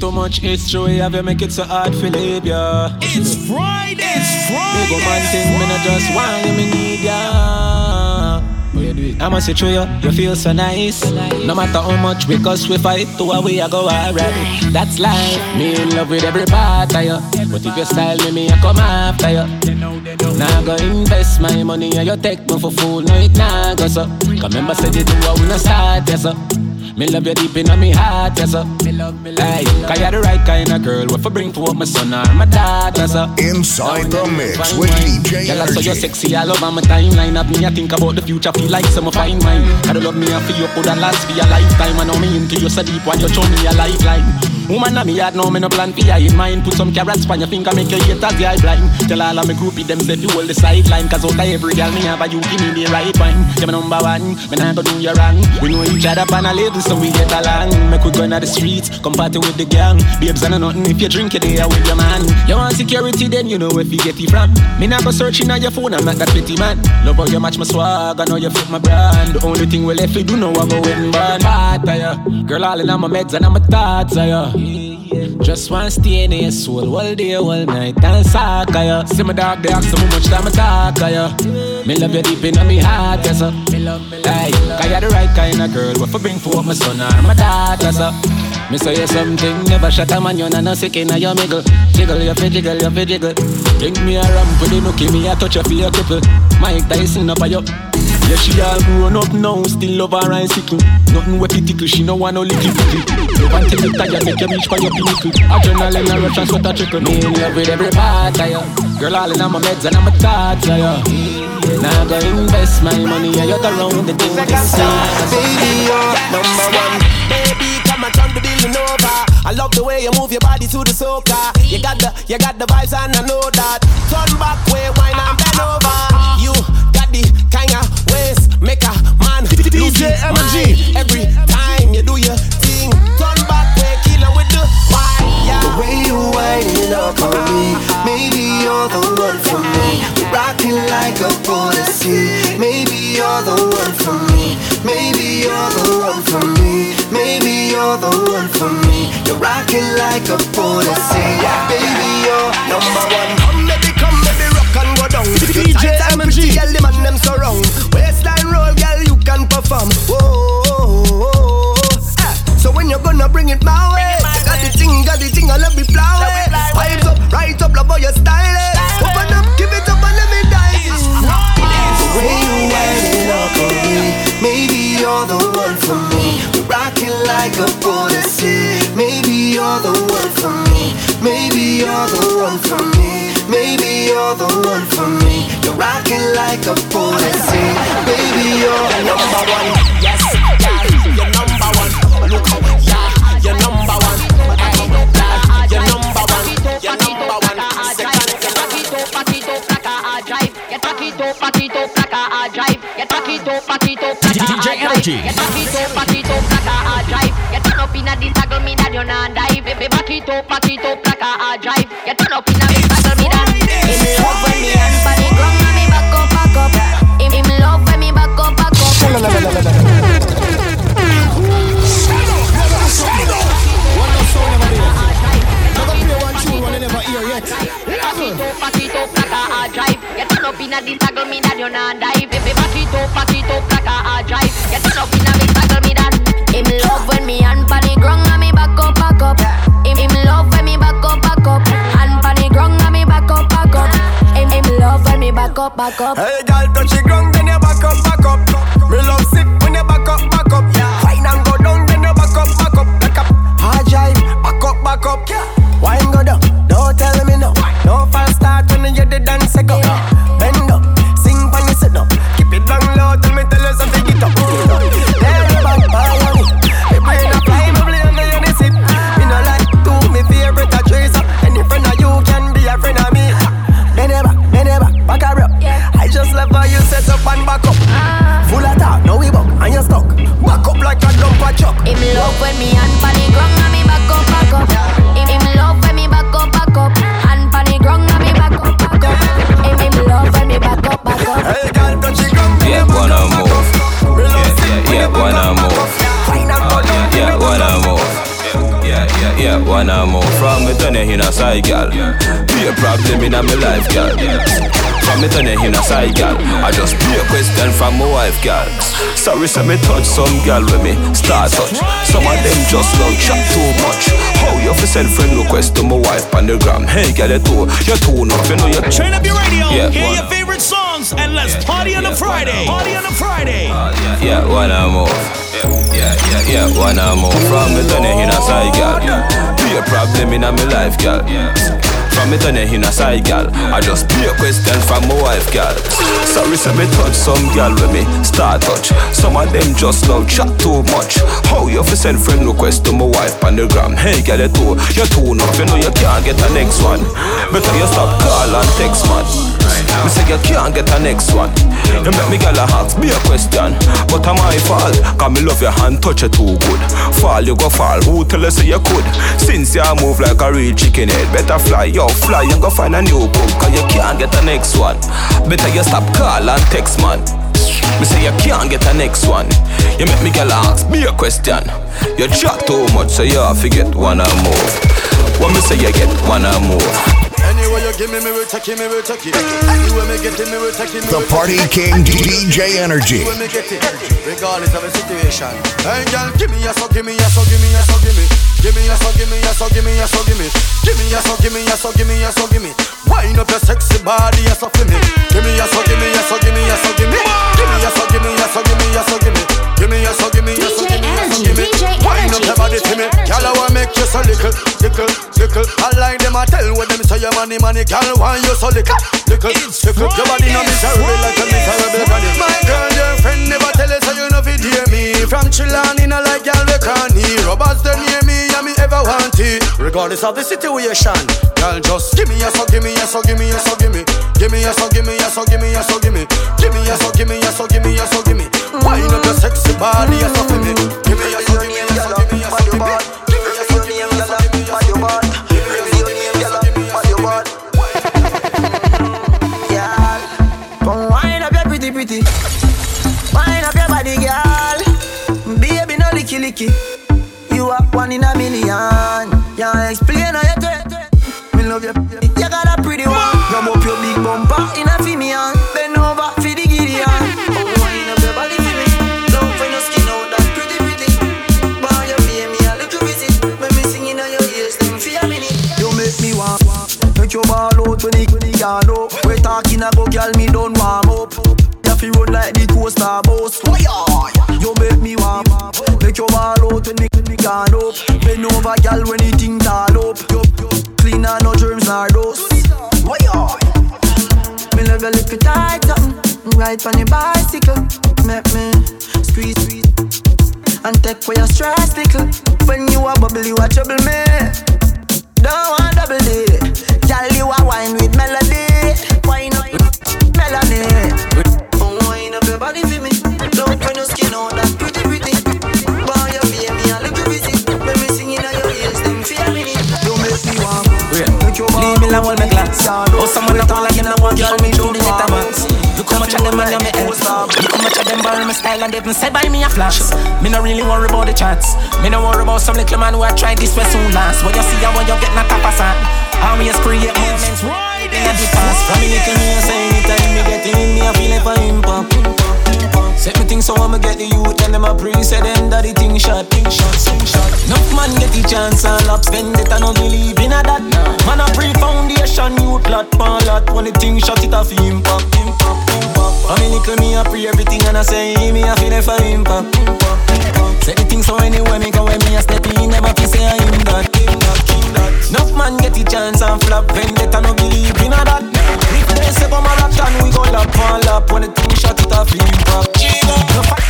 Too much history, have you make it so hard to live, yeah. It's Friday. It's Friday. Go man thing, me not just want you, me need ya. I must say true, you, you feel so nice. No matter how much we cuss, we fight, to a way I go alright. That's life. Me in love with every part of you. But if you style me, me I come after you. Now I go invest my money and you take me for fool. No, it nah go so. Remember, said you do, I will not start, yes, sir. Me love you deep in my heart, yes sir. Me love, me love. Hey, cause you're the right kind of girl. What for bring to up my son or my daughter, sir. Inside the mix with DJ Girl, I saw you Energy. sexy all over my timeline. Of me, I think about the future, feel like some fine wine. Gotta love me and feel you could last for a lifetime. I know me into you so deep when you show me a lifeline. Woman, I'm me heart, no me no plan for you in mind. Put some carrots on your finger, make your haters the eye blind. Tell all of me groupie them say you hold the sideline. Cause out of every girl me have a you give me the right wine. You're my number one, me nah go do you wrong. We know each other on a level so we get along. Make we go in the streets, come party with the gang. Babes and nothing if you drink it there with your man. You want security then you know where you get it from. Me go searching on your phone, I'm not that pretty man. Love how you match my swag, I know you fit my brand. The only thing we left we do know I go in bad. Part of ya. Girl all in on my meds and I'm a thoughts of ya. Uh. Just want to stay in your soul all day, all night and suck of ya. Uh. See my dog, they ask so much time I talk of ya. Uh. Me love you deep in my heart, yes sir. Love, me love, cause you're the right kind of girl. What for bring for my son or my daughter, sir. Me say you something, never shut a man, you nah no sick in your miggle. Jiggle, you fi jiggle, you fi jiggle. Bring me a ramp with the nookie, me a touch you for your cripple. Mike Tyson up a you. Yeah, she all grown up now, still love her and sickle. Nothing with it tickle, she no want no little pickle. Love until you tired, make you reach for your pinnacle. Adrenaline a rush and sweat a trickle. Me in love with every part of you. Girl, all in on my meds and I'm a thoughts of you. Now go invest my money and you go round the thing this Baby, you're number one. Baby, come and turn the building over. I love the way you move your body to the soca. You got the, you got the vibes and I know that. Turn back, way, wine and bend over. You got the kind of DJ Energy. Every time you do your thing, turn back, killer with the fire. The way you winding up on me, maybe you're the one for me. Rocking like a policy. Maybe you're the one for me. Maybe you're the one for me. Maybe you're the one for me. You're rocking like a policy. Baby, you're number one. So when you gonna bring it my way? Got the thing, got the thing, I love it flower. Vibes up, right up, love how you style. Open up, give it up and let me. It's The way you winding up on me, maybe you're the one for me. Rocking like a policy. Maybe you're the one for me. Maybe you're the one for me. Maybe you're the one for me. You're rocking like a policy. Baby, you're number one. Yes, DJ Energy. Get back it up, back it up like a hard drive. Get turn up inna this toggle me that you not dive. Baby, back it up, back it up like a drive. Get turn up inna this up inna this me that you not dive. Baby, back it up, back it up like a hard drive. Get turn up inna this toggle me that. Him love when me hand on the ground and me back up, back up. Him him love when me back up, back up. Hand on the ground and me back up, back up. Him him love when me back up, back up. Hey, girl, touch the ground, then you back up, back up. Yeah, yeah, wanna more from me turn in a side, girl. Be a problem in my life, girl. From me turn in a side, girl. I just be a question from my wife, girl. Sorry, say me touch some girl with me start touch. Some of them just love chat too much. How you fi send friend request to my wife on the gram? Hey, girl, you too, you too enough, you know you. Turn up your radio, Yeah, hear your favorite songs, and let's Yeah, party on yeah, a Friday. Party on a Friday. Uh, yeah, yeah, wanna move. Yeah, yeah, yeah, wanna move. From me turn in a side, girl. Be a problem in my life, girl. From me turn in a side, girl. I just be a question from my wife, girl. Sorry, say me touch some girl with me start touch. Some of them just love chat too much. How you fi send friend request to my wife on the gram? Hey, girl, you too, you too enough. You know you can't get the next one. Better you stop call and text, man. Me say you can't get the next one. You make me girl a ask me a question, but am I fall? Cause me love your hand, touch you too good. Fall you go fall. Who tell you say you could? Since you move like a real chicken head, better fly, yo fly and go find a new cook. Cause you can't get the next one. Better you stop call and text man. Me say you can't get the next one. You make me girl ask me a question. You chat too much, so you have to get one and move. When me say you get one and move. Anyway, you give me, me will take it, me will take it. Anyway, me get it, me will take it. The Party take. King DJ Energy. When me get it, regardless of the situation. Hey, girl, give me a so, give me a so, give me a so, give me. Give me a so, give me a so, give me a so, give me. Give me a so, give me a so, give me a so, give me. Wind up your sexy body, a so for me. Give me a so, give me a so, give me a so, give me. Give me a so, give me a so, give me a so, give me. Give me a so, give me a so, give me a so, give me. Wind up your body for me. Girl, I wanna make you so little, little, little. I like them, I tell what them say, your money, money. Girl, why you so little, little, little. Your body no miserable like a miserable body. My girl, your friend never tell us how you know fit hear me. From Chillon in a like girl we can't hear. Robbers they near me and me ever want it. Regardless of the situation, girl just give me a so, give me a so, give me a so, give me, give me a so, give me a so, give me a so, give me, give me a so, give me a so, give me a so, give me. Wind up your sexy body, a so for me. Give me a so, give me a so, give me a so, give me. Licky licky. You are one in a million. Can't explain how you do it. Me love you. Over, girl, when it thing tall up. You, you clean and no germs nor dust. Me love your lip it tight something. Ride on your bicycle. Make me squeeze, squeeze. And take away your stress little. When you a bubble, you a trouble me. Don't want double D. Girl, you a wine with melody. Wine up melody. Wine up your body Make your Leave me glass. Oh, someone that all like him, no one girl, me do the little ones. Look how much of them and me else. Look how much of them borrow my style and they been said by me a flash. Me no really worry about the chats. Me no worry about some little man who I try this way soon last. When you see how when you get not top of sand. How me just create moments right in the past. From me little me, I say anytime me get in, me I feel like for impact. Set me things so I'ma get the youth and them a pre say them that the thing shot, thing shot, thing shot. Enough man get the chance and lap spend it and no believe in a that. Man a pre foundation youth lot pan lot when the thing shot it a fi impact, impact, impact. For me little me a pre everything and I say me a feel for impact, impact. Set the thing so anywhere me go when me a step in a fi say I him that, him that, that. Enough man get the chance and flop vendetta no believe in a that. If they say go marathon we go lap on lap when the thing shot it a fi impact. No fi-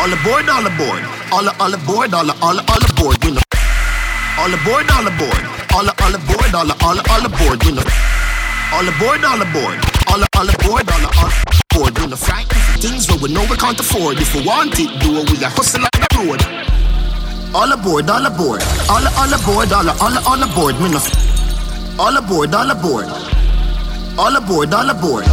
All aboard, all aboard. All all aboard, all all all aboard. We know. All aboard, all aboard. All the all aboard, all all all aboard. We know. All aboard, all aboard. All all aboard, all all aboard. We know. Frightened for things where we know we can't afford. If we want it, do it. We a hustle on the road. All aboard, all aboard. All all aboard, all all all aboard. We know. All aboard, all aboard. All aboard, all aboard.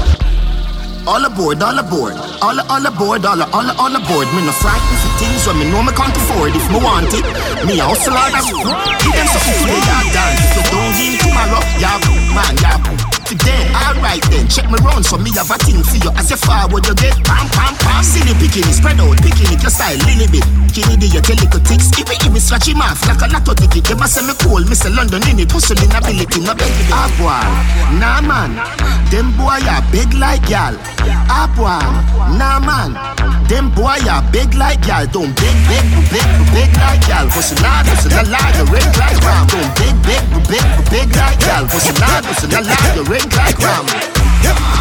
All aboard, all aboard. All, all aboard, all, all, all aboard. Me no frightened for things when me know me can't afford. If me want it, me hustle hard as Give them something today, yeah, dance. If you don't give tomorrow, yeah, man, yeah. Today, alright then, check me round so me have a thing for you. As you forward, you get pam, pam, pam. Silly picking it, spread out, picking it, your style, little bit. Kitty, do you tell little ticks? If it, if it scratch him off like a lotto ticket, they must say me cool, Mr. London in it, hustling ability, no baby. Ah, boy, nah man, them boy are big like y'all. Ah, boy, nah man, them boy are big like y'all. Don't big, big, big, big like y'all. Hustle hard, hustle a lot, you red like ram. Don't big, big, big, big like y'all. Hustle hard, hustle a lot, you red like ram.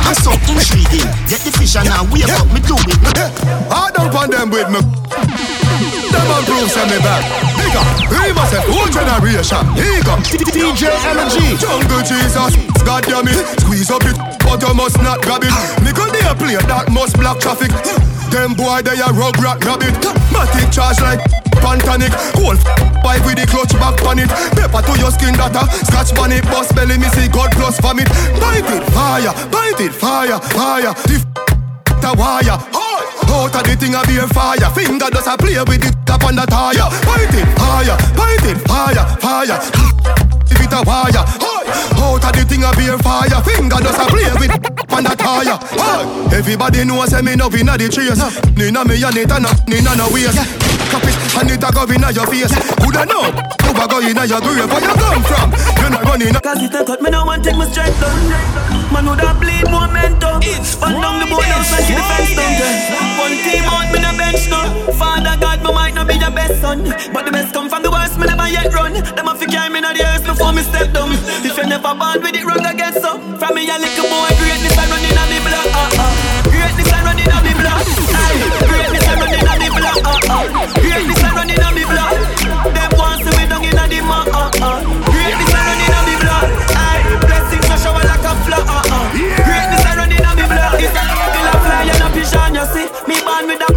That's so intriguing. Get the fish and now wake up, me do it. I don't want them with me. Them on prove send me back. Nigga, we must have whole generation. Nigga, DJ Energy, Jungle Jesus. God damn it, squeeze up it, but you must not grab it. Nigga, they play that must block traffic. Them boy they a rug rat rabbit. Matic charge like pantanic. Cold pipe with the clutch back on it. Paper to your skin data. Scratch on it, bust belly, me see God plus vomit. Bite it, fire, bite it, fire, fire. The the wire. Out of the thing a be a fire. Finger does a play with it up on the tire. Bite it, fire, bite it, fire, fire. If it a wire. Out of the thing a be a fire. Finger does a play with on the tire. Everybody knows say me no inna the trace. Nina me and it and Nina no waste. Cup it and it a go inna your face. Coulda know you a go inna your grave. Where you come from? You not running. Cause it a cut me now and take my strength down Man would have bleed momentum It's But down the board and get the fence down One team out me no bench now Father God me might not be the best son But the best come from the worst me never yet run Them a fi carry me inna the earth before me step down If you never born with it wrong I get so From me a little boy greatness I run inna me blood uh, uh. Greatness I run inna me blood Aye. Greatness I run inna me blood uh, uh. Greatness I run inna me blood Them want see me down inna the mud uh, uh. Greatness I run inna me blood Aye. Blessings a shower like a flood uh, uh. Greatness I run inna me blood It's a fly and a vision you see Me born with a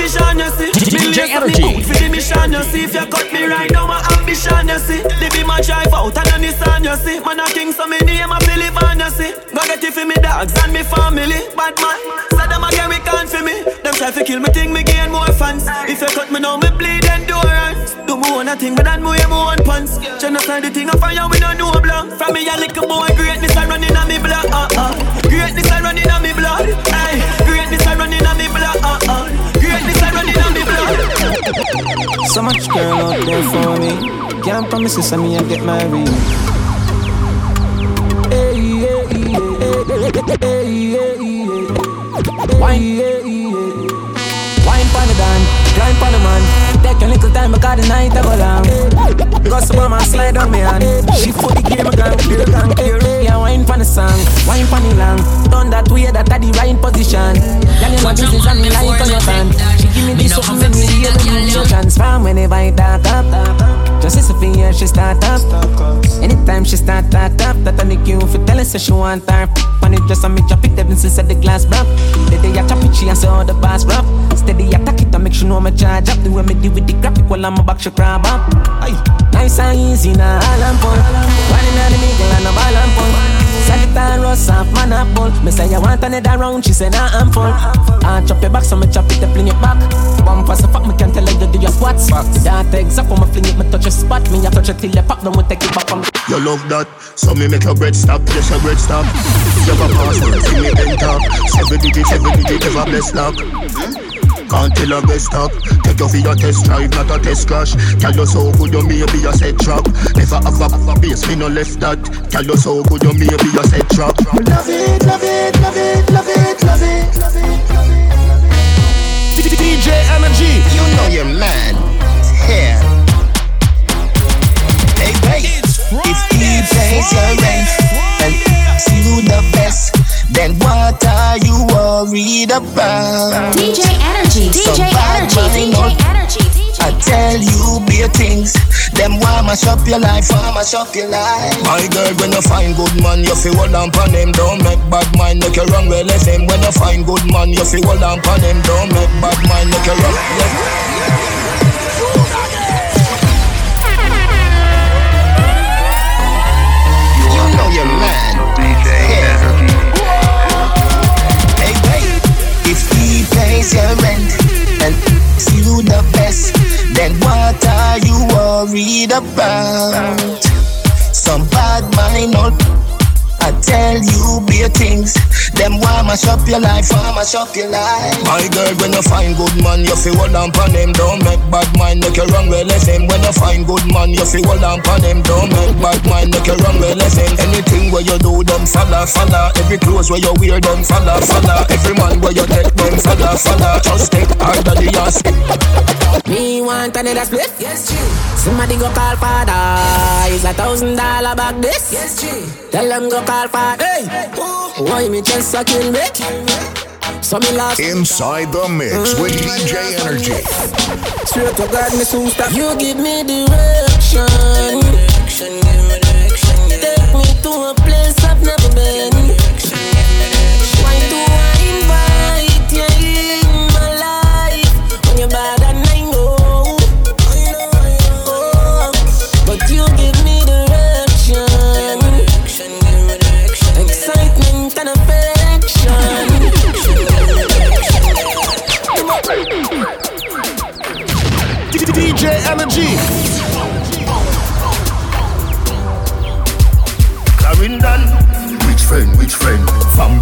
vision you see DJ lace up me Energy. Mission you see. If you cut me right now my ambition you see. The be my drive out and a Nissan you see. Man a king so me name a Philip and you see. Go get it for me dogs and me family. Bad man, say them again we can't for me. Them try to kill me think me gain more fans. If you cut me now me bleed endurance. Do me one thing but that wear me one pants Genocide the thing of fire we no know blank. From me a little boy greatness I running on me blood uh So much girl out there for me. Can't promise you me I get married. Hey. Wine. Wine pon the dan, grind pon the man. Take a little time because the night a go long. Go some man slide on me hand. She put the game gun clear, gun clear. Yeah, wine pon the song, wine pon the long. Done that way, that at the right position. Girl, you know business and me like on your band. She give me this something me hear when you transform whenever I dark up. Just as a finger, she start up. Anytime she start that up, that I make you feel tell her say she want her. On it just a me drop it, ever since the glass broke. The day I chop it, she and say all the bars rough. Steady attack it, I make sure no me charge up. The way me deal with the graphic while I'm a back, she crab up. Aye. Nice and easy, now all I'm fun. One in the middle and a ball and fun. Sagittarius rust off, man a bull. Me say you want another round, she say nah I'm full. I chop your back, so me chop it, I fling it back. Bump for the fuck, me can tell you do your squats. That exact when me fling it, me touch your spot. Me a touch it till you pop, then we take it back from. You love that, so me make your bread stop, yes your bread stop. You a password, see me enter. Seven digit, seven digit, ever bless luck. Can't tell a best stop. Take you for your test drive, not a test crash. Tell you so good, you maybe a set trap. Never have a, a base, me no left that. Tell you so good, you maybe a set trap. Love it, love it, love it, love it, love it, love it, love it. Love it. DJ Energy. You know your man. Here. Hey, hey, if he pays your rent and see you the best, then what are you worried about? DJ Energy, DJ Energy, DJ. Energy, DJ I tell you bare things, them want mash up your life, want mash up your life. My girl, when you find good man, you feel hold on pon him. Don't make bad mind, make you wrong well left him. When you find good man, you feel hold on pon him. Don't make bad mind, make you wrong left. is your rent? And see you the best? Then what are you worried about? Some bad mind, all tell you bare things. Them want mash up your life, want mash up your life. My girl, when you find good man, you feel hold on pon him. Don't make bad mind, make you wrong well left him. When you find good man, you feel hold on pon him. Don't make bad mind, make you wrong well left him. Anything where you do, them follow, follow. Every clothes where you wear, them follow, follow. Every man where you take, them follow, follow. Just take harder the ass. Me want another split? Yes, true. Somebody go call father. It's a thousand dollar back this. Yes, true. Tell them go call call for Hey, why me just a kill me? So me last Inside the mix mm. with DJ Energy. Straight to God me soon stop. You give me direction. Take me to a place I've never been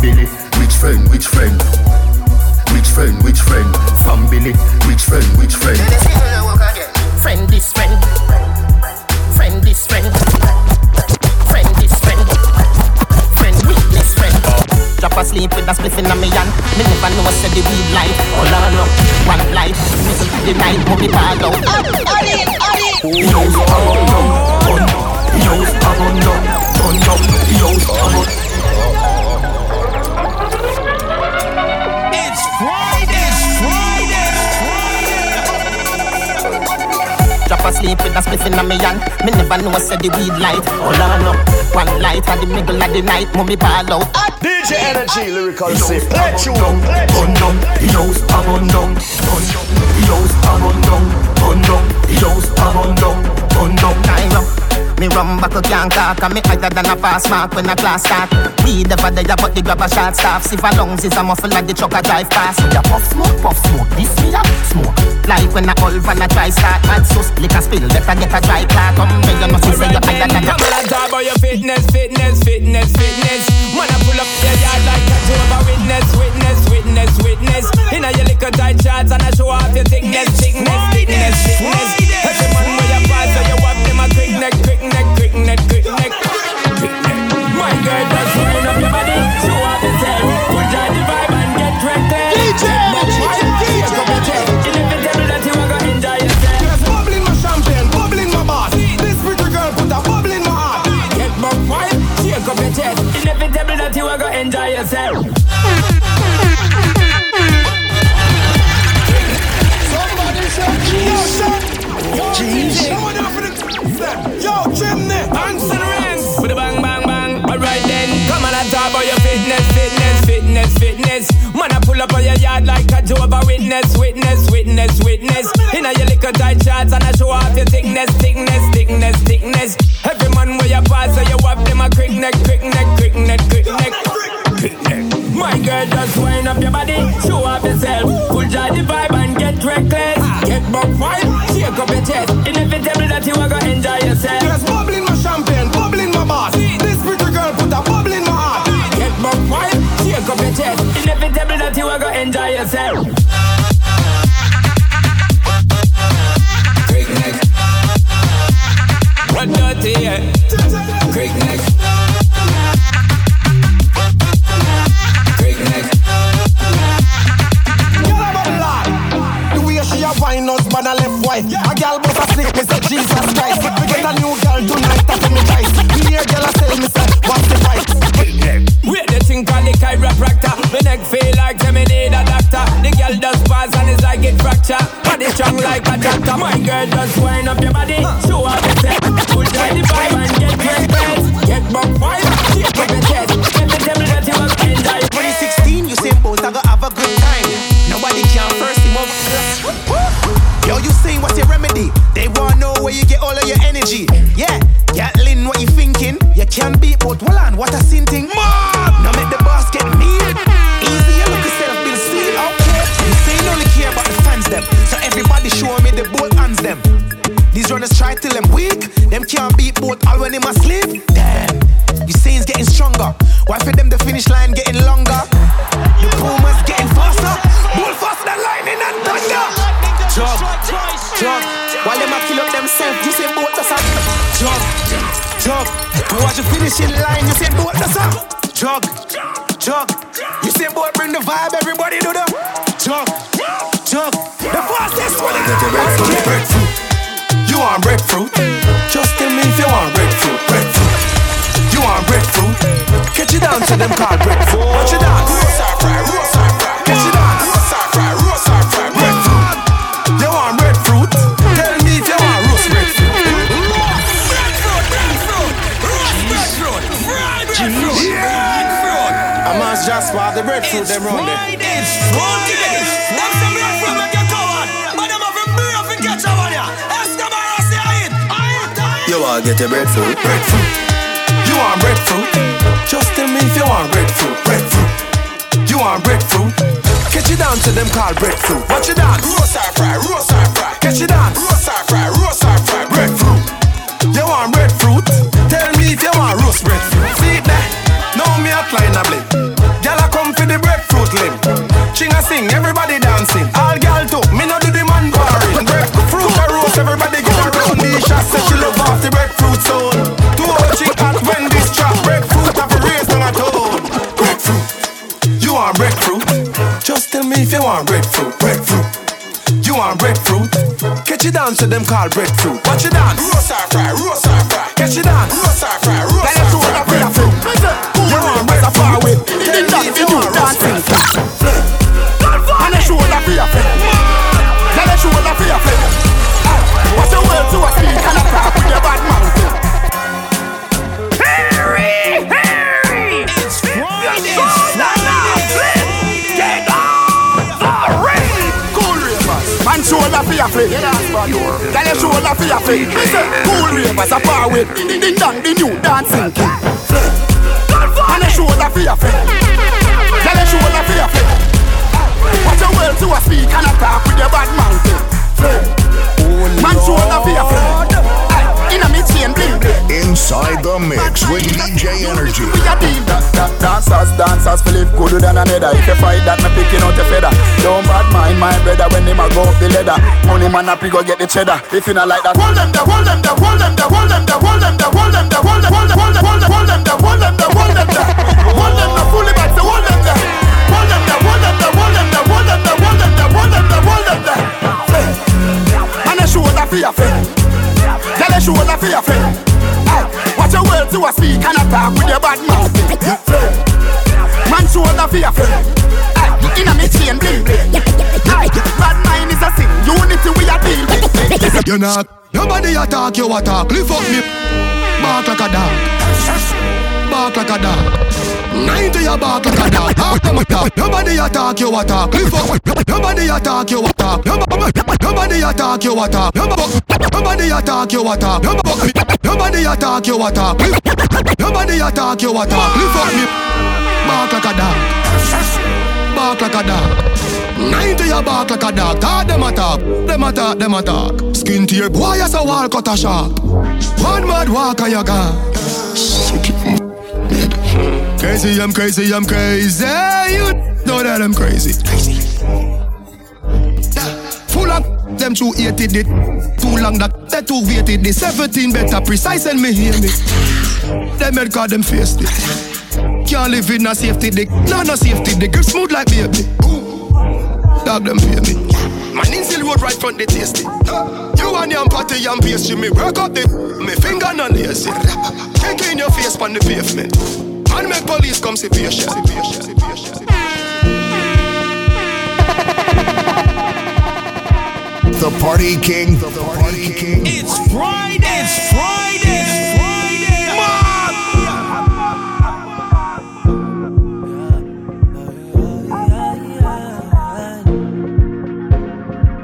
Family. Which friend, which friend? Which friend, which friend? Family. Which friend, which friend? Friend this friend. Friend this friend. Friend this friend. Friend weakness friend. Drop asleep with a spliff in a me hand. Me never know said the weed light. All I know, one to the night, mommy ball out. Yo, abandon, yo, abandon, abandon, yo, abandon. Friday. Drop asleep with a spliff in a me hand. Me never know said the weed light. All I know, one light at the middle of the night, mommy ball out. DJ Energy lyrical say play tune. Abandon, yo, abandon, yo, abandon, abandon, yo, abandon, abandon. Time up. Me rum back can't talk And me higher than a pass mark when a class start. Weed never there but the grab a short staff. See for lungs is a muffle like the truck a drive past. Me a puff smoke, puff smoke. This me a smoke Like when a old van a try start Mad so liquor spill Better get a dry clock Come me you know see say you higher than a Come on and talk about your fitness, fitness, fitness, fitness. Man I pull up your yard like a Jehovah Witness, witness, witness, witness. Inna your little tight shorts and I show off your thickness, thickness, thickness, thickness. Every man enjoy yourself. Somebody say, yo, son. Yo, chimney. Answer the rings. With a bang, bang, bang. Alright then. Come on and talk about your fitness, fitness, fitness, fitness. Man, I pull up on your yard like a Jehovah Witness, witness, witness, witness. Inna your little tight shorts and I show off your thickness, thickness, thickness, thickness. Every man where you pass, so you have them a quick neck, quick neck, quick neck, quick neck. Quick neck. My girl, just wind up your body, show off yourself. Pull joy the vibe and get reckless. Get buck vibe, shake up your chest. Inevitable that you are gonna enjoy yourself. Yes, bubble in my champagne, bubble in my boss. This pretty girl put a bubble in my heart. Get buck vibe, shake up your chest. Inevitable that you are gonna enjoy yourself. Quick neck. What dirty, yeah. Jesus get a new girl tonight, that's me choice. Me girl a tell me what's the price? Wait the thing called the chiropractor My neck feel like tell need a doctor The girl does pass and it's like it fracture Body strong like a tractor My girl just wind up your body Show off yourself Pull down the vibe where you get all of your energy. Yeah, Gatlin, what you thinking? You can beat, but hold on, what a sin thing. Now make the boss get mean. Easy, you look yourself, Bill Steel. Okay, you say you only care about the fans, them. So everybody show me the both hands, them. These runners try till them weak. Them can't beat both all when him asleep. Damn, you say he's getting stronger. Why for them the finishing line, you say both us up. Jog, jog. You say boy bring the vibe, everybody do them. Jog, jog. The fastest one. Get your breadfruit, breadfruit. You want breadfruit? Just tell me if you want breadfruit, breadfruit. You want breadfruit? Catch it down to them called breadfruit. For the breadfruit them round there. It's Friday. Them say breadfruit make you coward, but them have a brave and catch up on. Escobar, I say I eat, I eat, I eat. You want get your breadfruit, breadfruit. You want breadfruit? Just tell me if you want breadfruit, breadfruit. You want breadfruit? Catch it down to them called breadfruit. Watch it down. Roast or fry, roast or fry. Catch it down. Roast or fry, roast so them call breadfruit. profit. They say cool ravers are far away. Ding ding ding dong, the new dancing king. And they show that your fit. Yeah, they show that your fit. Watch your world to a speak and attack with your bad mountain. Man, show that fear fit. Inside the mix with DJ Energy. Philip gooder than another. If you fight that, me picking out your feather. Don't bad mind my brother when them a go up the ladder. Money man up, go get the cheddar. If you not like that, Hold them there, hold them there, hold them there, hold them there, hold them there, hold them there, hold them, hold them, hold them, hold them, hold them there, hold them there, hold them there, hold them there, fully back, hold them there, hold them there, hold them there, hold them there, hold them there, hold them there, hold them there, hold them there. And a shoulder for your friend, tell a shoulder for your friend. Aye, Watch your words to a speak and a talk with your bad mouth. Man for your friend. Inna me chain bling bling. Bad mind is a sin, unity we a deal with. You not. Nobody attack you attack Lift up me. Bark like a dog. Bark like a dog. 90 you bark like a dog. Nobody attack you attack Nobody attack you attack Nobody attack you attack Nobody attack you attack Nobody attack you attack Nobody attack you attack Lift up me Bark like a dog Bark like a dog 90 a bark like a dog, talk them attack, them attack, them attack. Skin to your boy as a wall cut a sharp. One mad walk and you gone. Crazy, I'm crazy, I'm crazy. You know that I'm crazy. Of them too hated it. Too long that they too waited the 17 better precise and me hear me. Them head call them faced it. Can't live in a safety dick. No, no safety dick. Grip smooth like baby. Dog them pay me. Man in still road right front the tasty. You and your party and pastry. Me work up the me finger no lazy. Kick in your face on the pavement. And make police come see patient. The Party King. The Party King. It's Friday. It's Friday. It's Friday.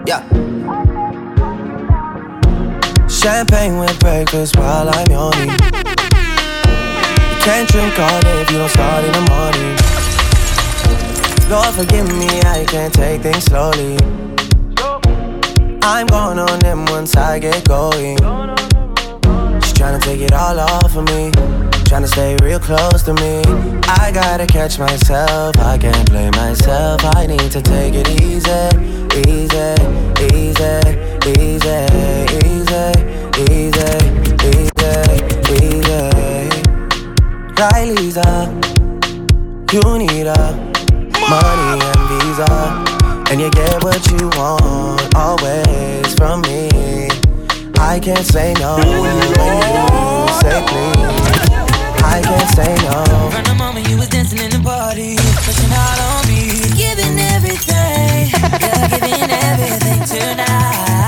Yeah. Champagne with breakfast while I'm yawning. You can't drink all day if you don't start in the morning. Lord forgive me, I can't take things slowly. I'm going on them once I get going. She's trying to take it all off of me. Trying to stay real close to me. I gotta catch myself. I can't blame myself. I need to take it easy, easy, easy, easy, easy, easy, easy, easy. Right, Lisa? You need a money and visa. And you get what you want always from me. I can't say no when you say please. I can't say no. From the moment you was dancing in the party, pushing hard on me, giving everything, Girl, giving everything tonight.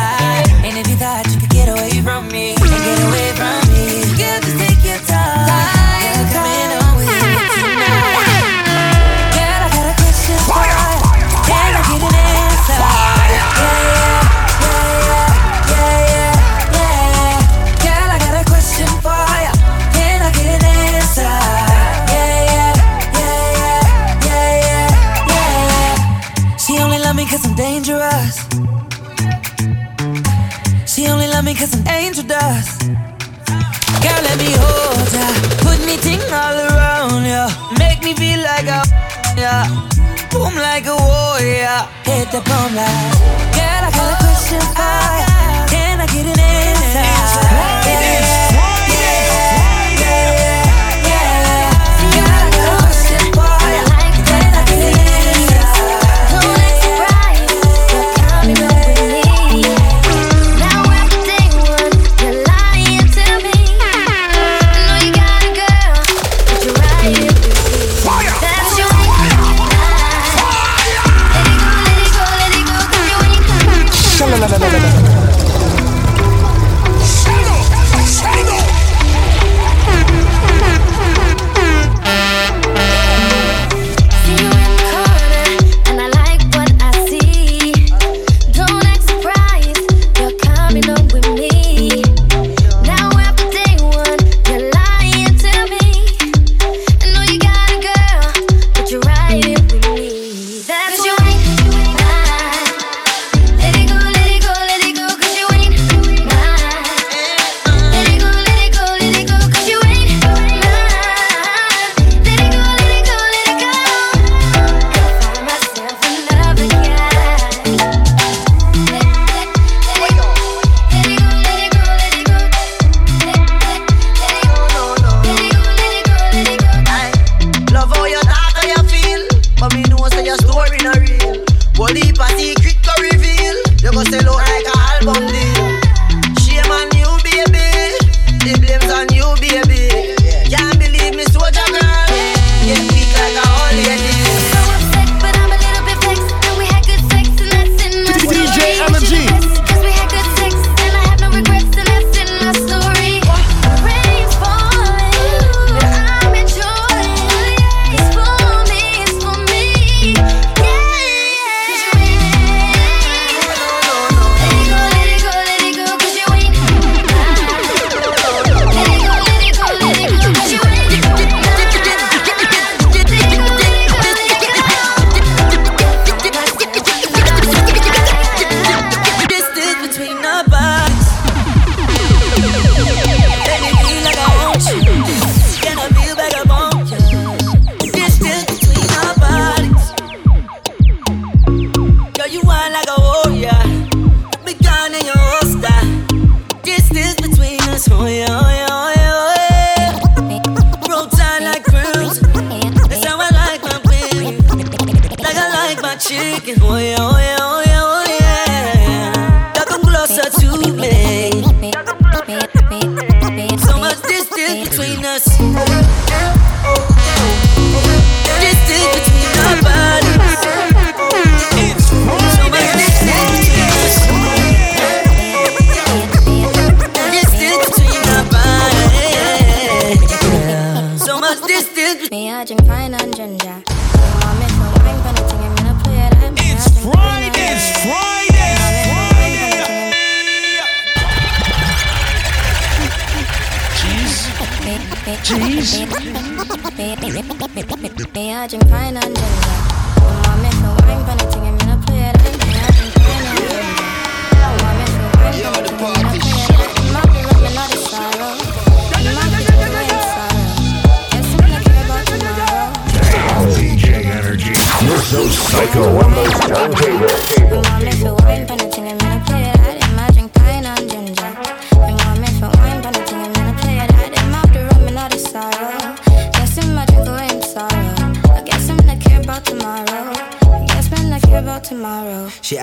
kiss an angel dust. Girl, let me hold ya. Put me ting all around ya. Make me feel like a yeah. Boom like a warrior. Hit the bomb like. Girl, I got a question for ya.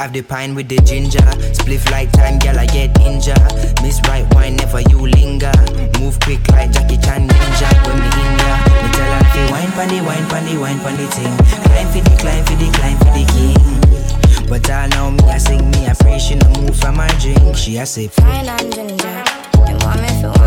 have the pine with the ginger. Spliff like time, girl, I get injured. Miss right wine, never you linger. Move quick like Jackie Chan ninja. When me in ya, me tell her fi wine panny, wine panny, wine panny ting. Climb for the, climb for the, climb for the king. But all know me, I sing me, I pray she no move from my drink. She a sip. Fine and ginger, you want me feel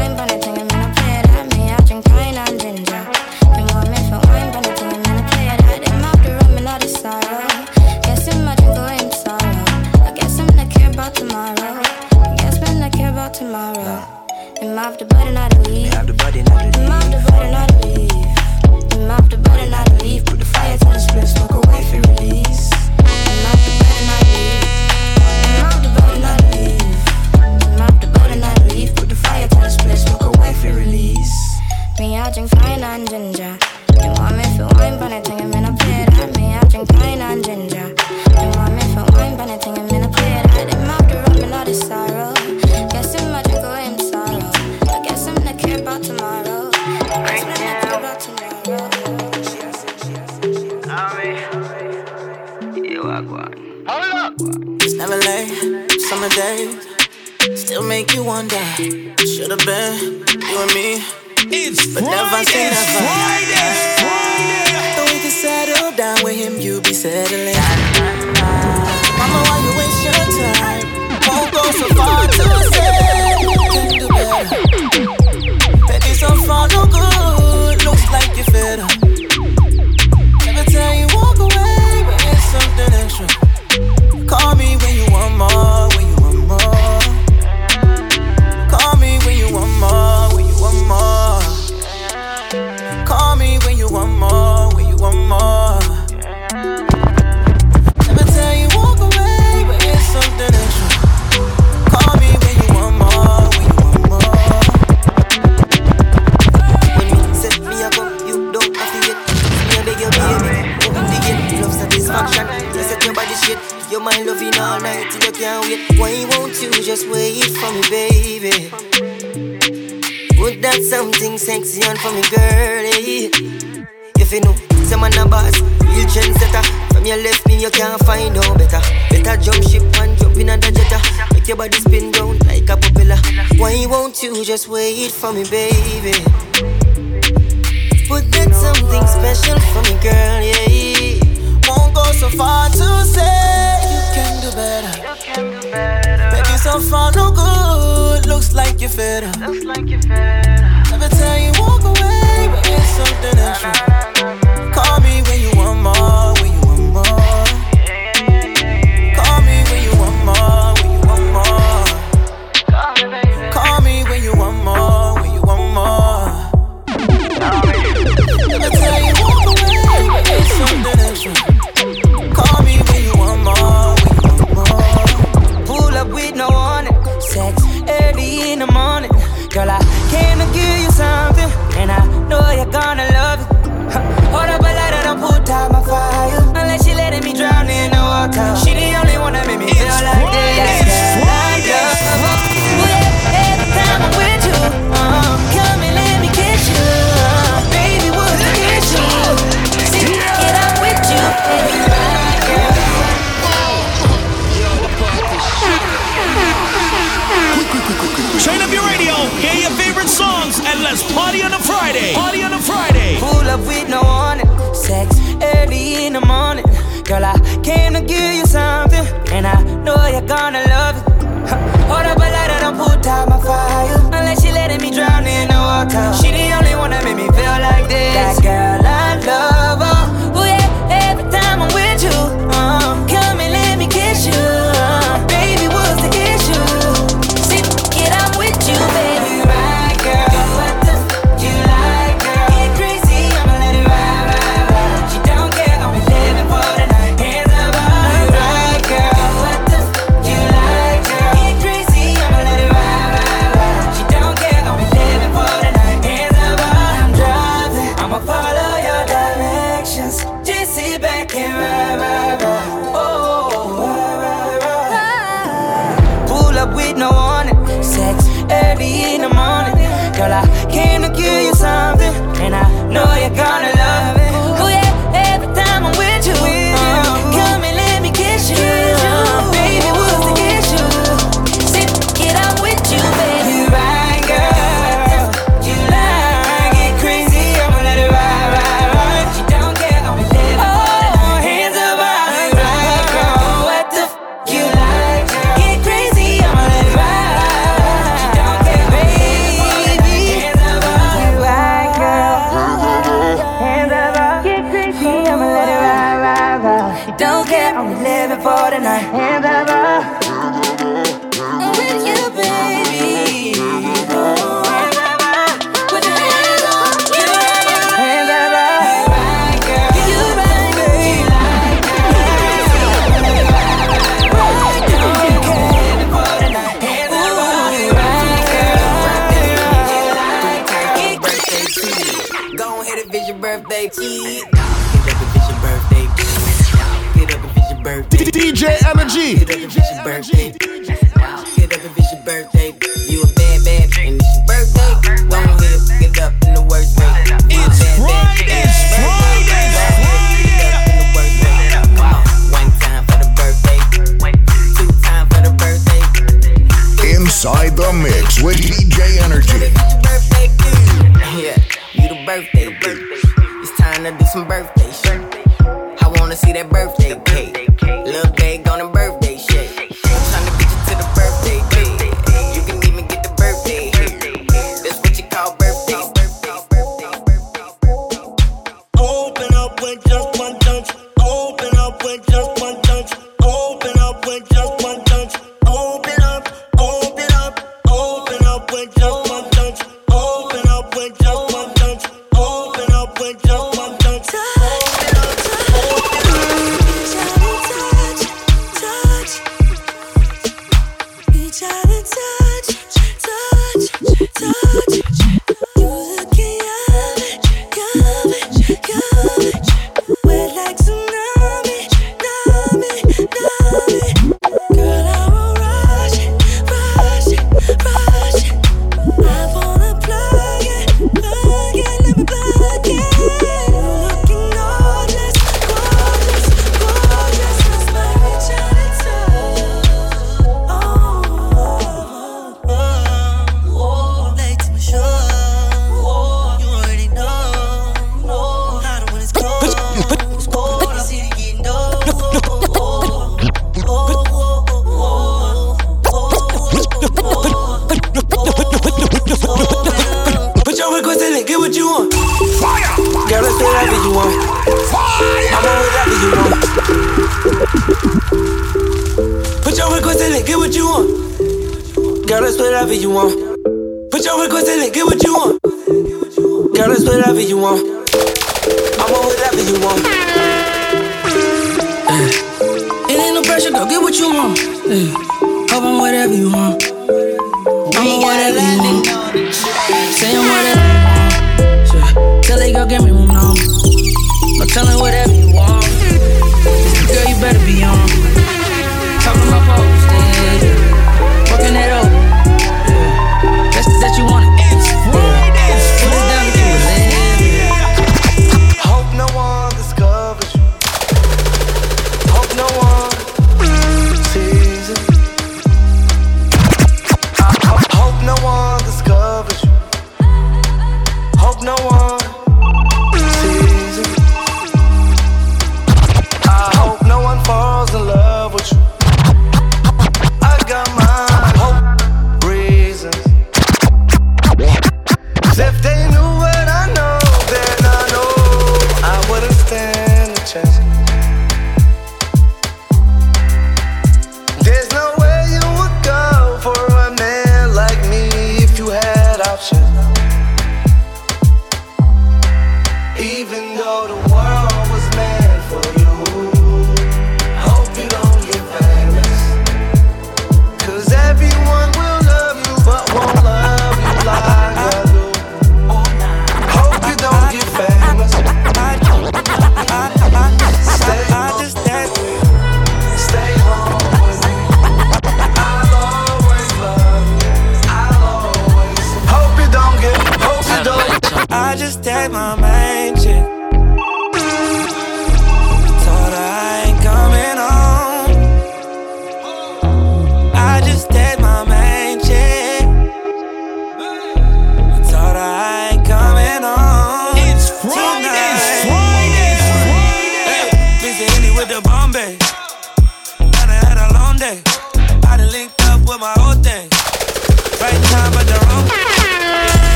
just wait for me, baby.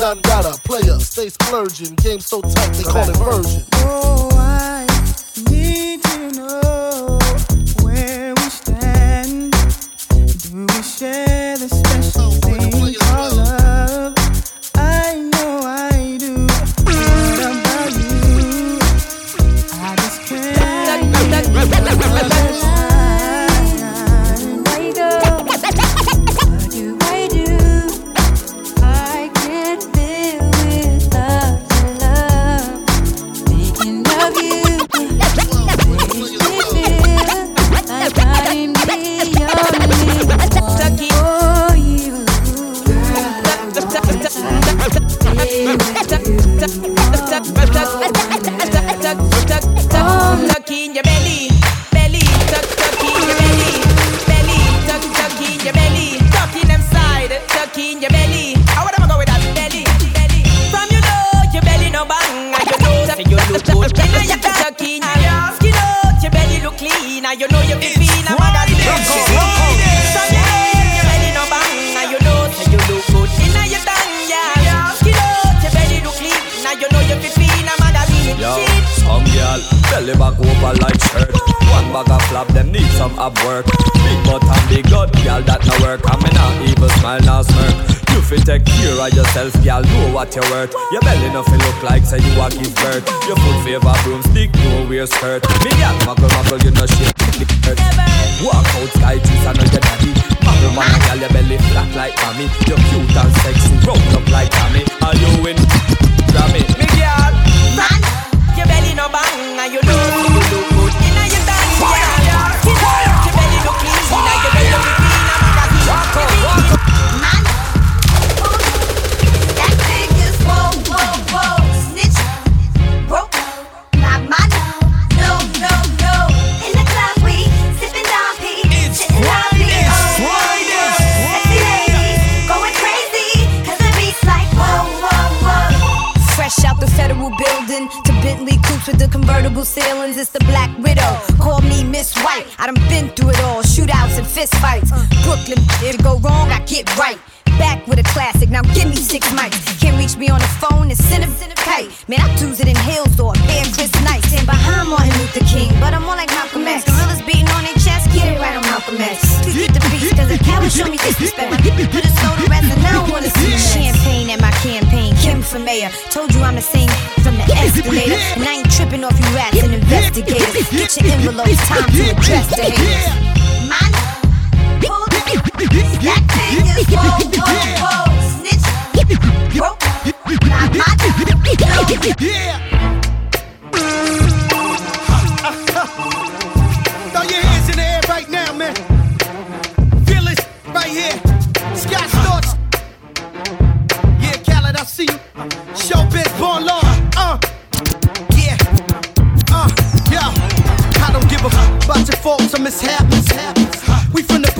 Don a player, stay splurging. Game so tight, they call it version. champagne at my campaign. Kim for mayor. Told you I'm the same from the escalator. And I ain't tripping off you rats and investigators. Get your envelopes, time to address the haters. My pull that thing is whoa, whoa, whoa. Snitch, broke, not my, no.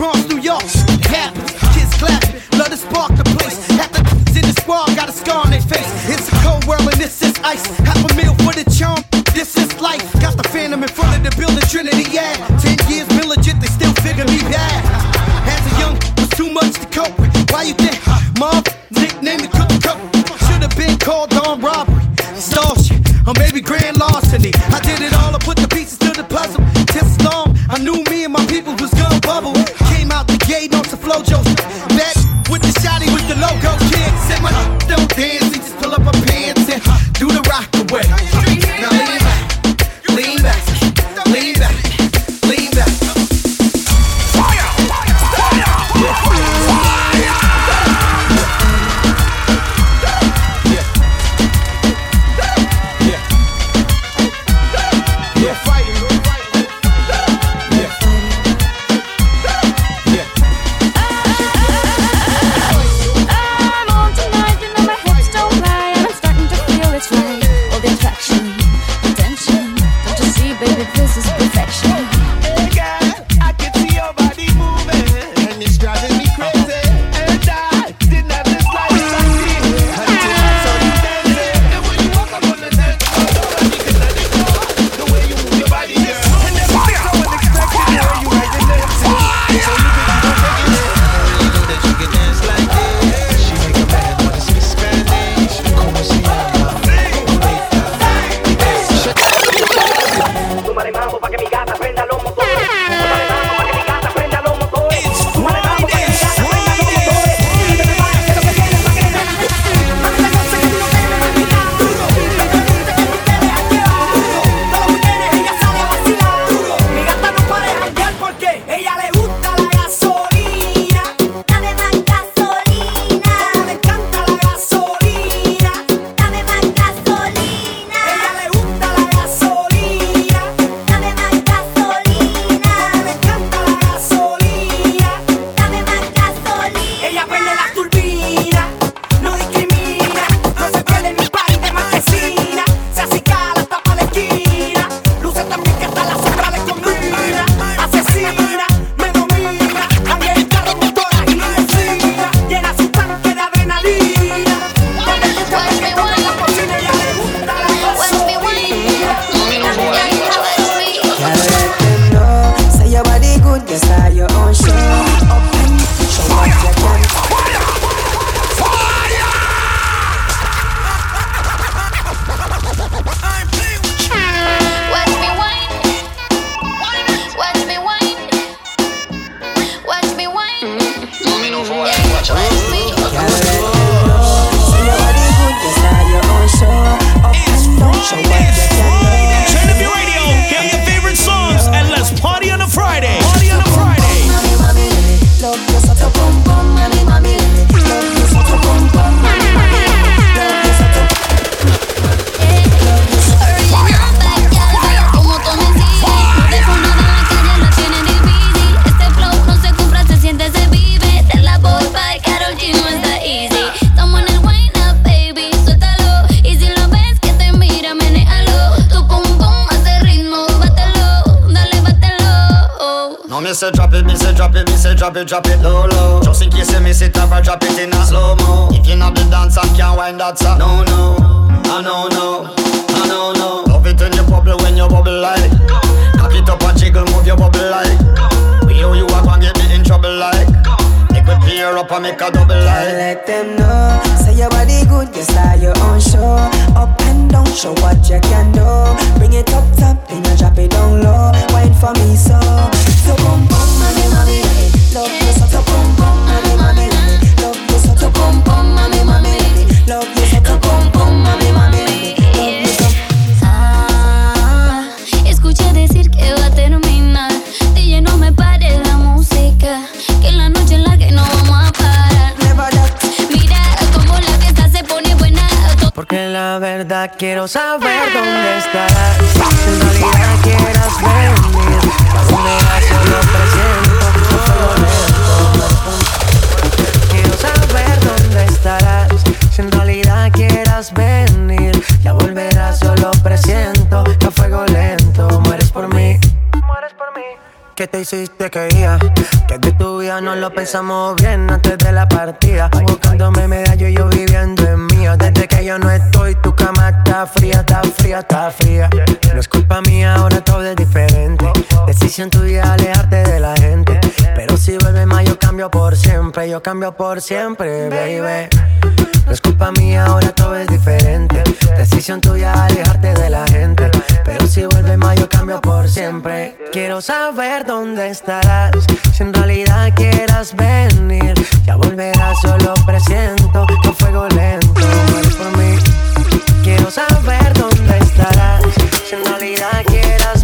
Bronx, New York, cap, kids clapping, love to spark the place. Half the in the squad got a scar on their face. It's a cold world and this is ice. Half a meal for the charm, this is life. Got the phantom in front of the building, Trinity, yeah. Ten years been legit, they still figure me bad. As a young, was too much to cope with. Why you think, mom, nickname the cook cook? Should've been called on robbery, extortion, or maybe grand loss. blow Joe's hiciste quería Que de tu vida no lo pensamos bien antes de la partida. Buscándome medallo y yo viviendo en mía Desde que yo no estoy, tu cama está fría, está fría, está fría. No es culpa mía, ahora todo es diferente. Decisión tuya alejarte de la gente si vuelve más yo cambio por siempre, yo cambio por siempre, baby. No es culpa mía, ahora todo es diferente. Decisión tuya alejarte de la gente. Pero si vuelve más yo cambio por siempre. Quiero saber dónde estarás. Si en realidad quieras venir, ya volverás, solo presiento con fuego lento. Por mí. Quiero saber dónde estarás. Si en realidad quieras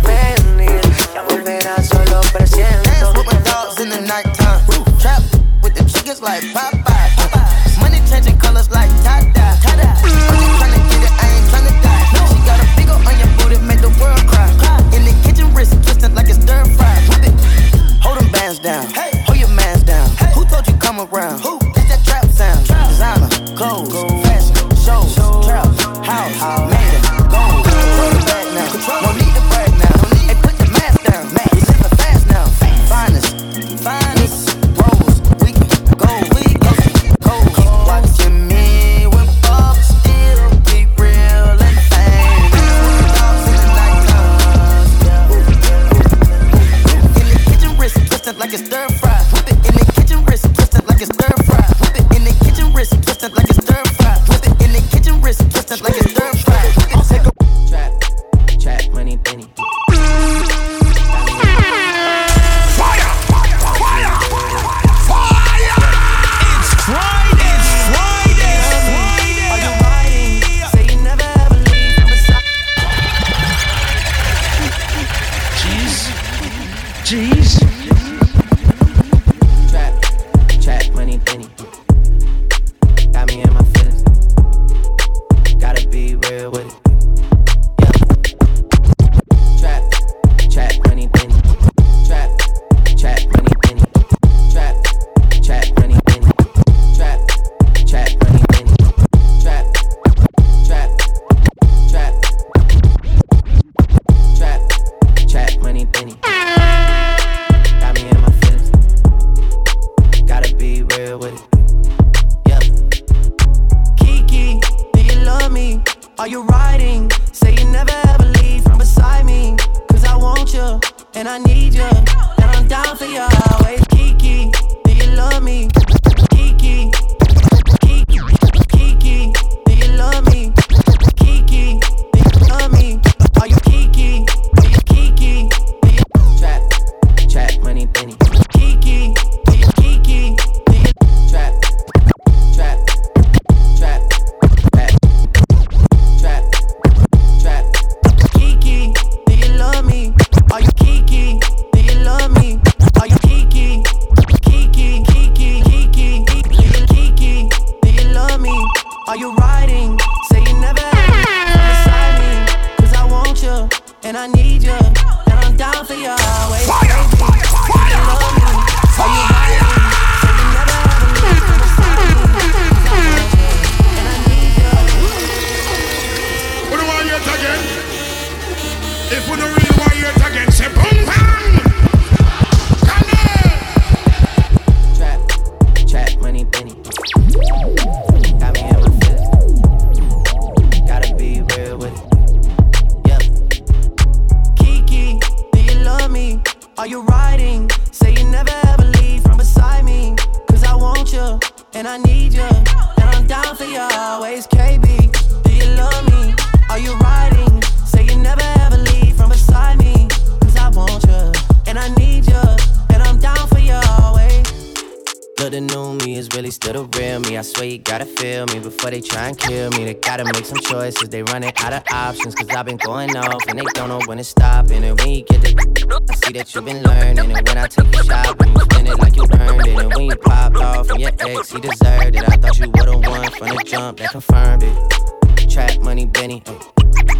the new me is really still the real me. I swear you gotta feel me before they try and kill me. They gotta make some choices, they running out of options. Cause I've been going off and they don't know when to stop. And when you get the I see that you've been learning. And when I take a shot, when you spin it like you earned it. And when you popped off from your ex, he deserved it. I thought you would've won from the jump, that confirmed it. Trap money, Benny. Uh,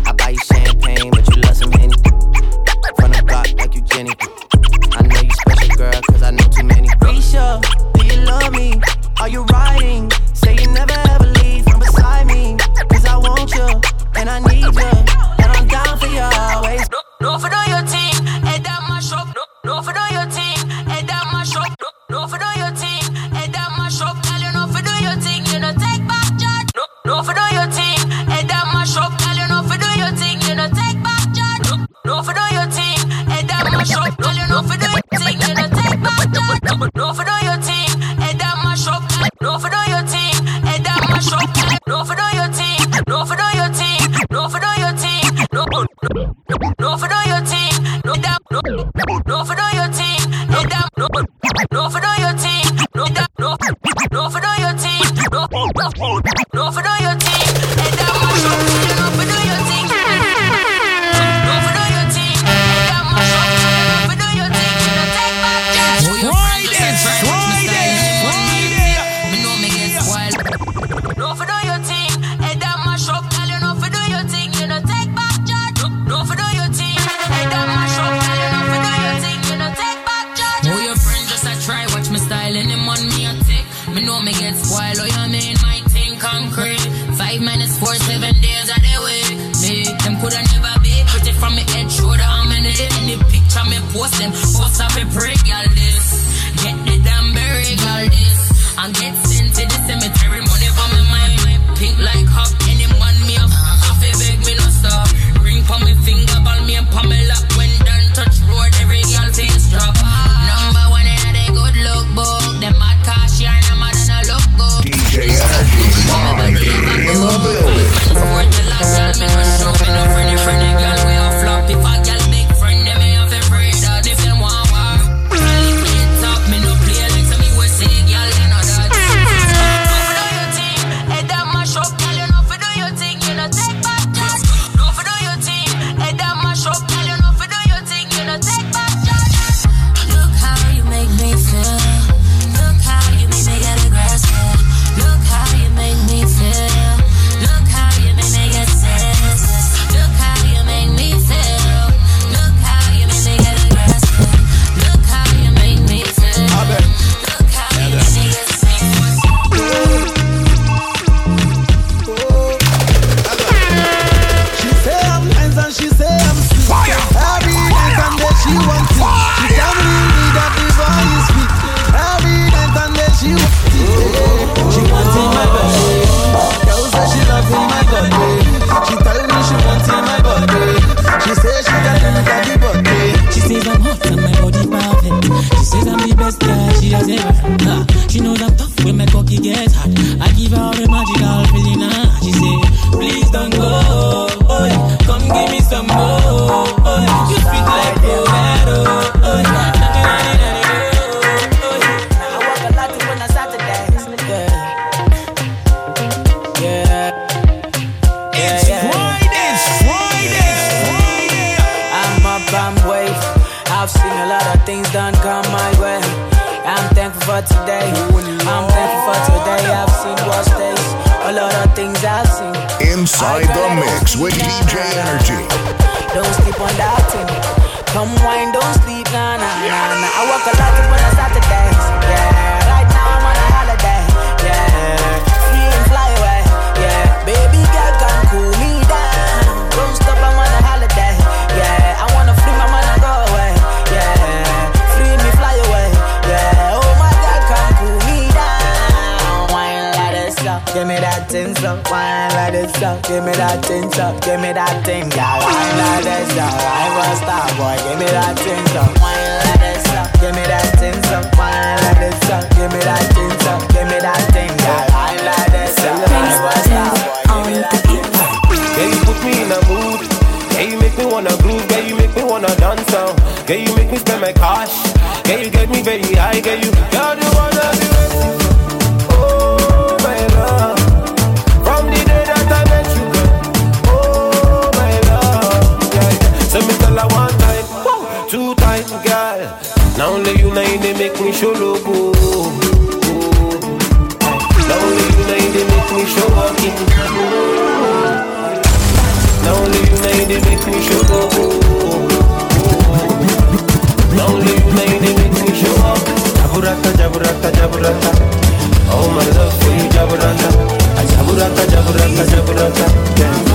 I buy you champagne, but you love some Henny. From the block like you Jenny. I know you special, girl, cause I know too many. Risha love me? Are you riding? Say you never ever leave from beside me. Cause I want you and I need you. And I'm down for you always. No, no for no your team. Wanna groove. Yeah, you make me wanna dance now. Yeah, you make me spend my cash. Yeah, you get me very high. Yeah, you, girl, you wanna be me. Oh my love, from the day that I met you, girl. Oh my love, yeah. So me tell her one time, two time, girl. Now only you nine they make me show logo. Oh. Now only you nine they make me show walking. You nine they make me show only you make me show up. Jaburata, jaburata, jaburata. Oh my love jaburata. Jaburata, jaburata, jaburata. Now.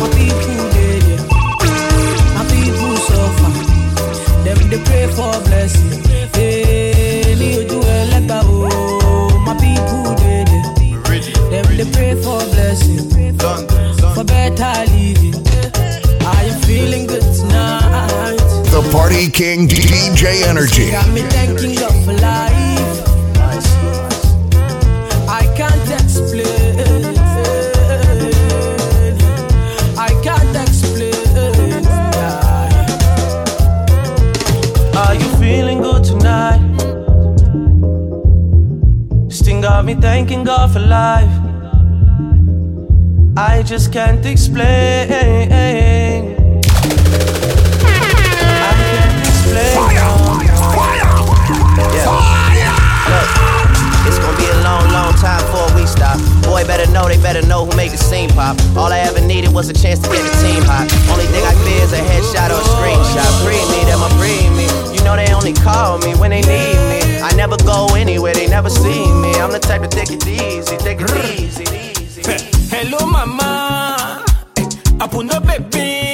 My people yeah. My people suffer. Them they pray for blessing. Pray for blessing. For better living. Are you feeling good tonight? The Party King DJ Energy. Got me thanking God for life. I can't explain. I can't explain. Are you feeling good tonight? Sting got me thanking God for life. I just can't explain. I can't explain. Yeah. Look, It's gonna be a long, long time before we stop. Boy, better know, they better know who made the scene pop. All I ever needed was a chance to get the team hot. Only thing I fear is a headshot or a screenshot. Free me, them a free me. You know they only call me when they need me. I never go anywhere, they never see me. I'm the type to take it easy, take it easy. Hello, mama. I put no baby.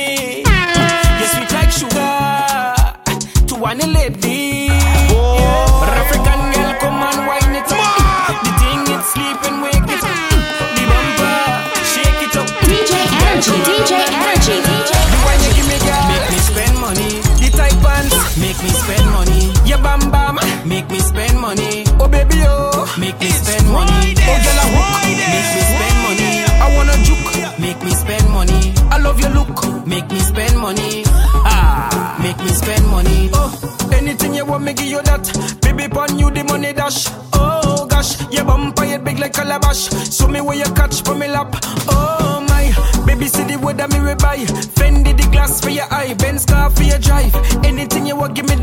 Money. Ah, make me spend money. Oh, anything you want, me give you that. Baby, pon you the money dash. Oh gosh, your bumper you big like a calabash. So me where you catch for me lap. Oh my, baby, see the that me buy. Fendi the glass for your eye, Benz car for your drive. Anything you want, give me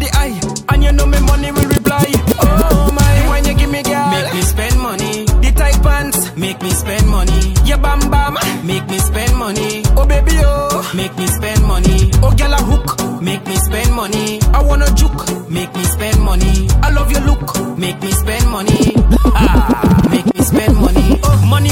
money. I wanna juke, make me spend money. I love your look, make me spend money. Ah, make me spend money. Oh, money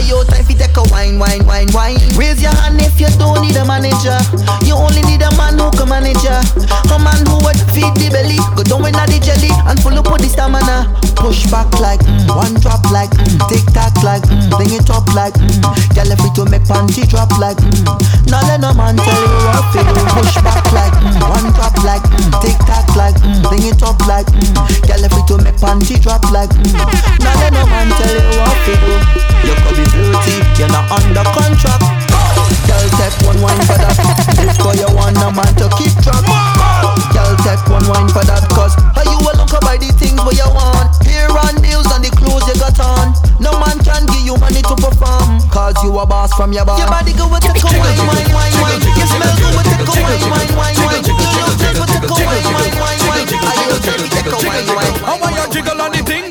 wine. Are you time a wine, wine, wine, wine. Raise your hand if you don't need a manager. You only need a man who can manage ya. A man who would feed the belly, go down in the jelly and full up with the stamina. Push back like mm, one drop like mm, tick tock like mm, bring it up like mm. Girl, if to make panty drop like mm. Now let no man tell you what to do. Push back like mm, one drop like mm, tick tock like mm, bring it up like mm. Girl, if to make panty drop like mm. Now let no man tell you what to do. You could be beauty, you man a under contract. Girl, take one wine for that. This boy, you want a man to keep track. Girl, take one wine for that. Cause how you a look by the things where you want? Here on deals and the clothes you got on. No man can give you money to perform. Cause you a boss from your bar. Your body go with the wine, wine, wine, wine. You smell good with the wine, wine, wine, wine. You look good with the wine, wine, wine, wine. I you take wine, wine. How are you jiggle on the thing,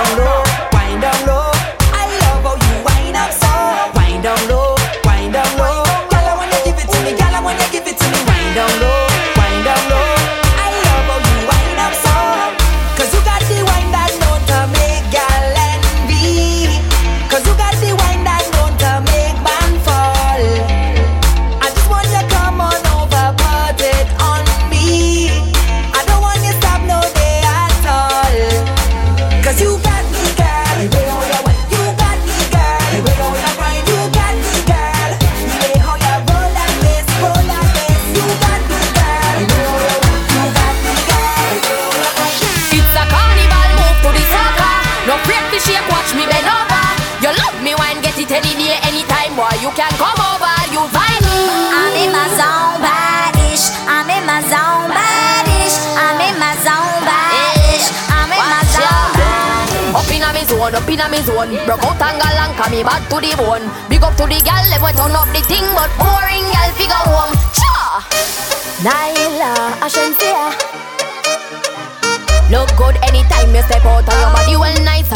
the bad to the bone. Big up to the gal, let me turn up the thing, but boring gal figure home. Cha! Naila Ashensia. Look good anytime you step out on your body, well nice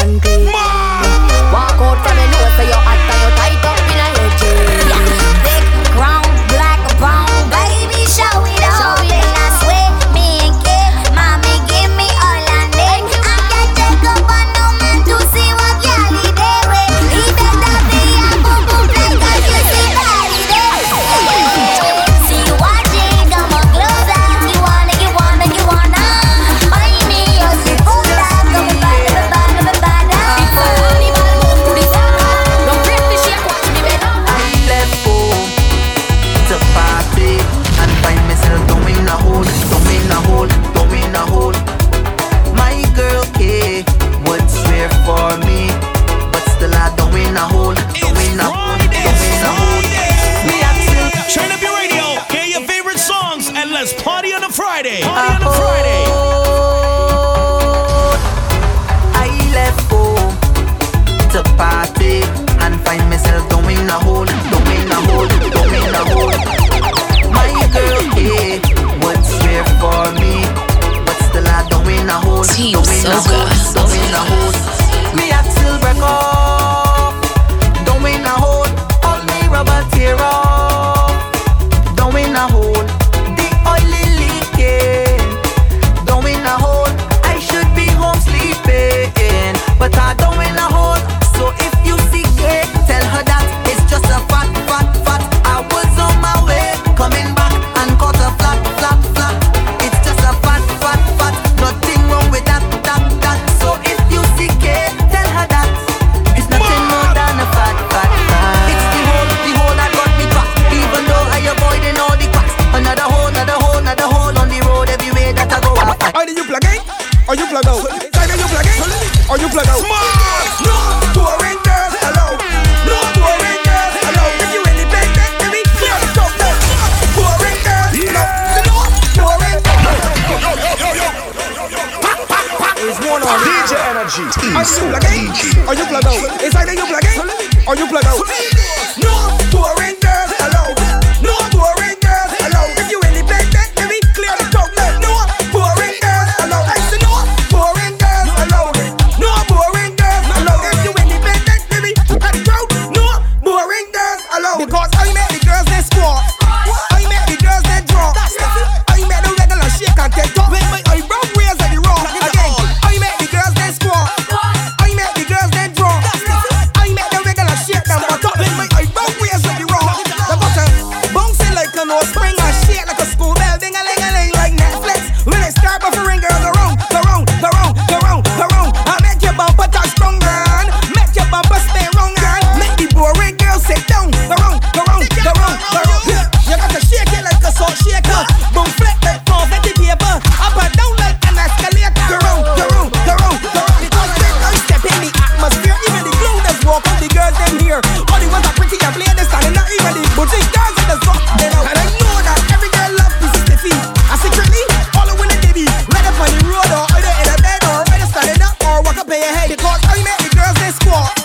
Because I make the girls they squat.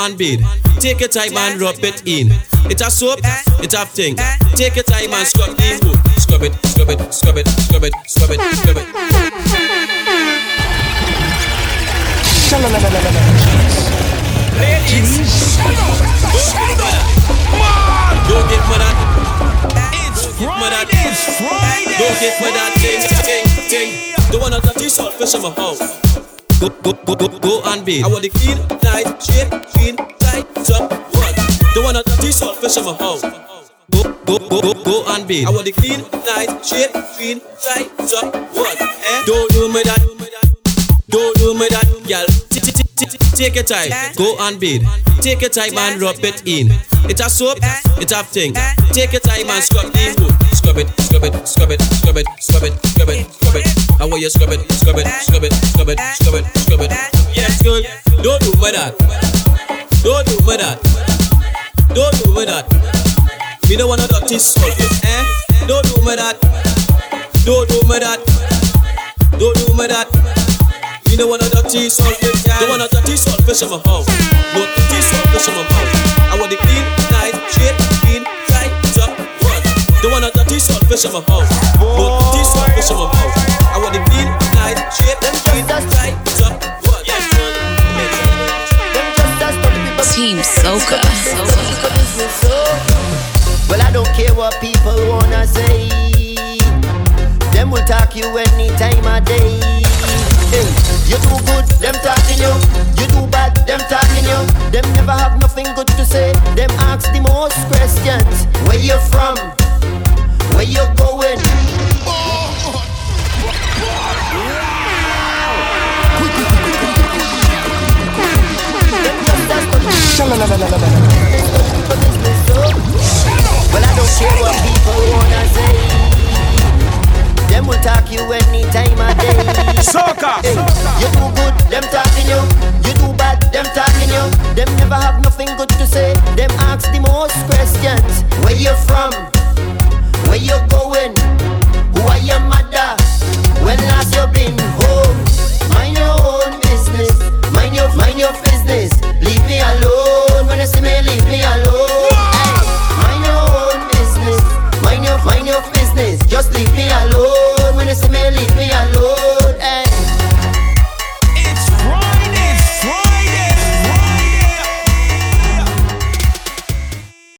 And bid. Take your time and rub it in. It a soap, it a thing. Take your time and scrub the wood. Scrub it, scrub it, scrub it, scrub it, scrub it, scrub it. Don't get for that. It's Friday. It's Friday. Don't get for that thing, thing, thing. The one that this hot fish in my house. Go, go, go, go, go and bid. I want the clean, tight, straight, clean, tight, one. The one that this hot fish in my house. Go, go, go, go, go and bid. I want the clean, tight, straight, clean, tight, top, one. Eh? Don't do me that. Don't do me that, girl. Take your time, go and bid. Take your time and rub it in. It a soap, it a thing. Take your time and scrub the wood. Scrub it, scrub it, scrub it, scrub it, scrub it, scrub it, scrub it. I want you scrub it, scrub it, scrub it, scrub it, scrub it, scrub it. Yes, good. Don't do me that. Don't do me that. Don't do me that. Me don't wanna dirty soul, eh? Don't do me that. Don't do me that. Don't do me that. Me don't wanna dirty soul, don't wanna dirty soul fish in my house. No dirty soul fish in my mouth. I want the clean, nice, straight, clean, tight, top, one. Don't wanna dirty soul fish in my house. No dirty soul fish in my mouth. I want the clean, nice, straight, clean, tight, top, one. Team Soca. Well, I don't care what people wanna say. Them will talk you any time of day. You do good, them talking you. You do bad, them talking you. Them never have nothing good to say. Them ask the most questions. Where you from? Where you going? Well, I don't care what people wanna say. Them will talk you any time of day. Soca. Hey, you do good, them talking you. You do bad, them talking you. Them never have nothing good to say. Them ask the most questions. Where you from? Where you going? Who are your mother? When last you been home? Mind your own business. Mind your mind your business. Leave me alone. When you see me, leave me alone. Hey, mind your own business. Mind your mind your business. Just leave me alone. When you see me, leave me alone.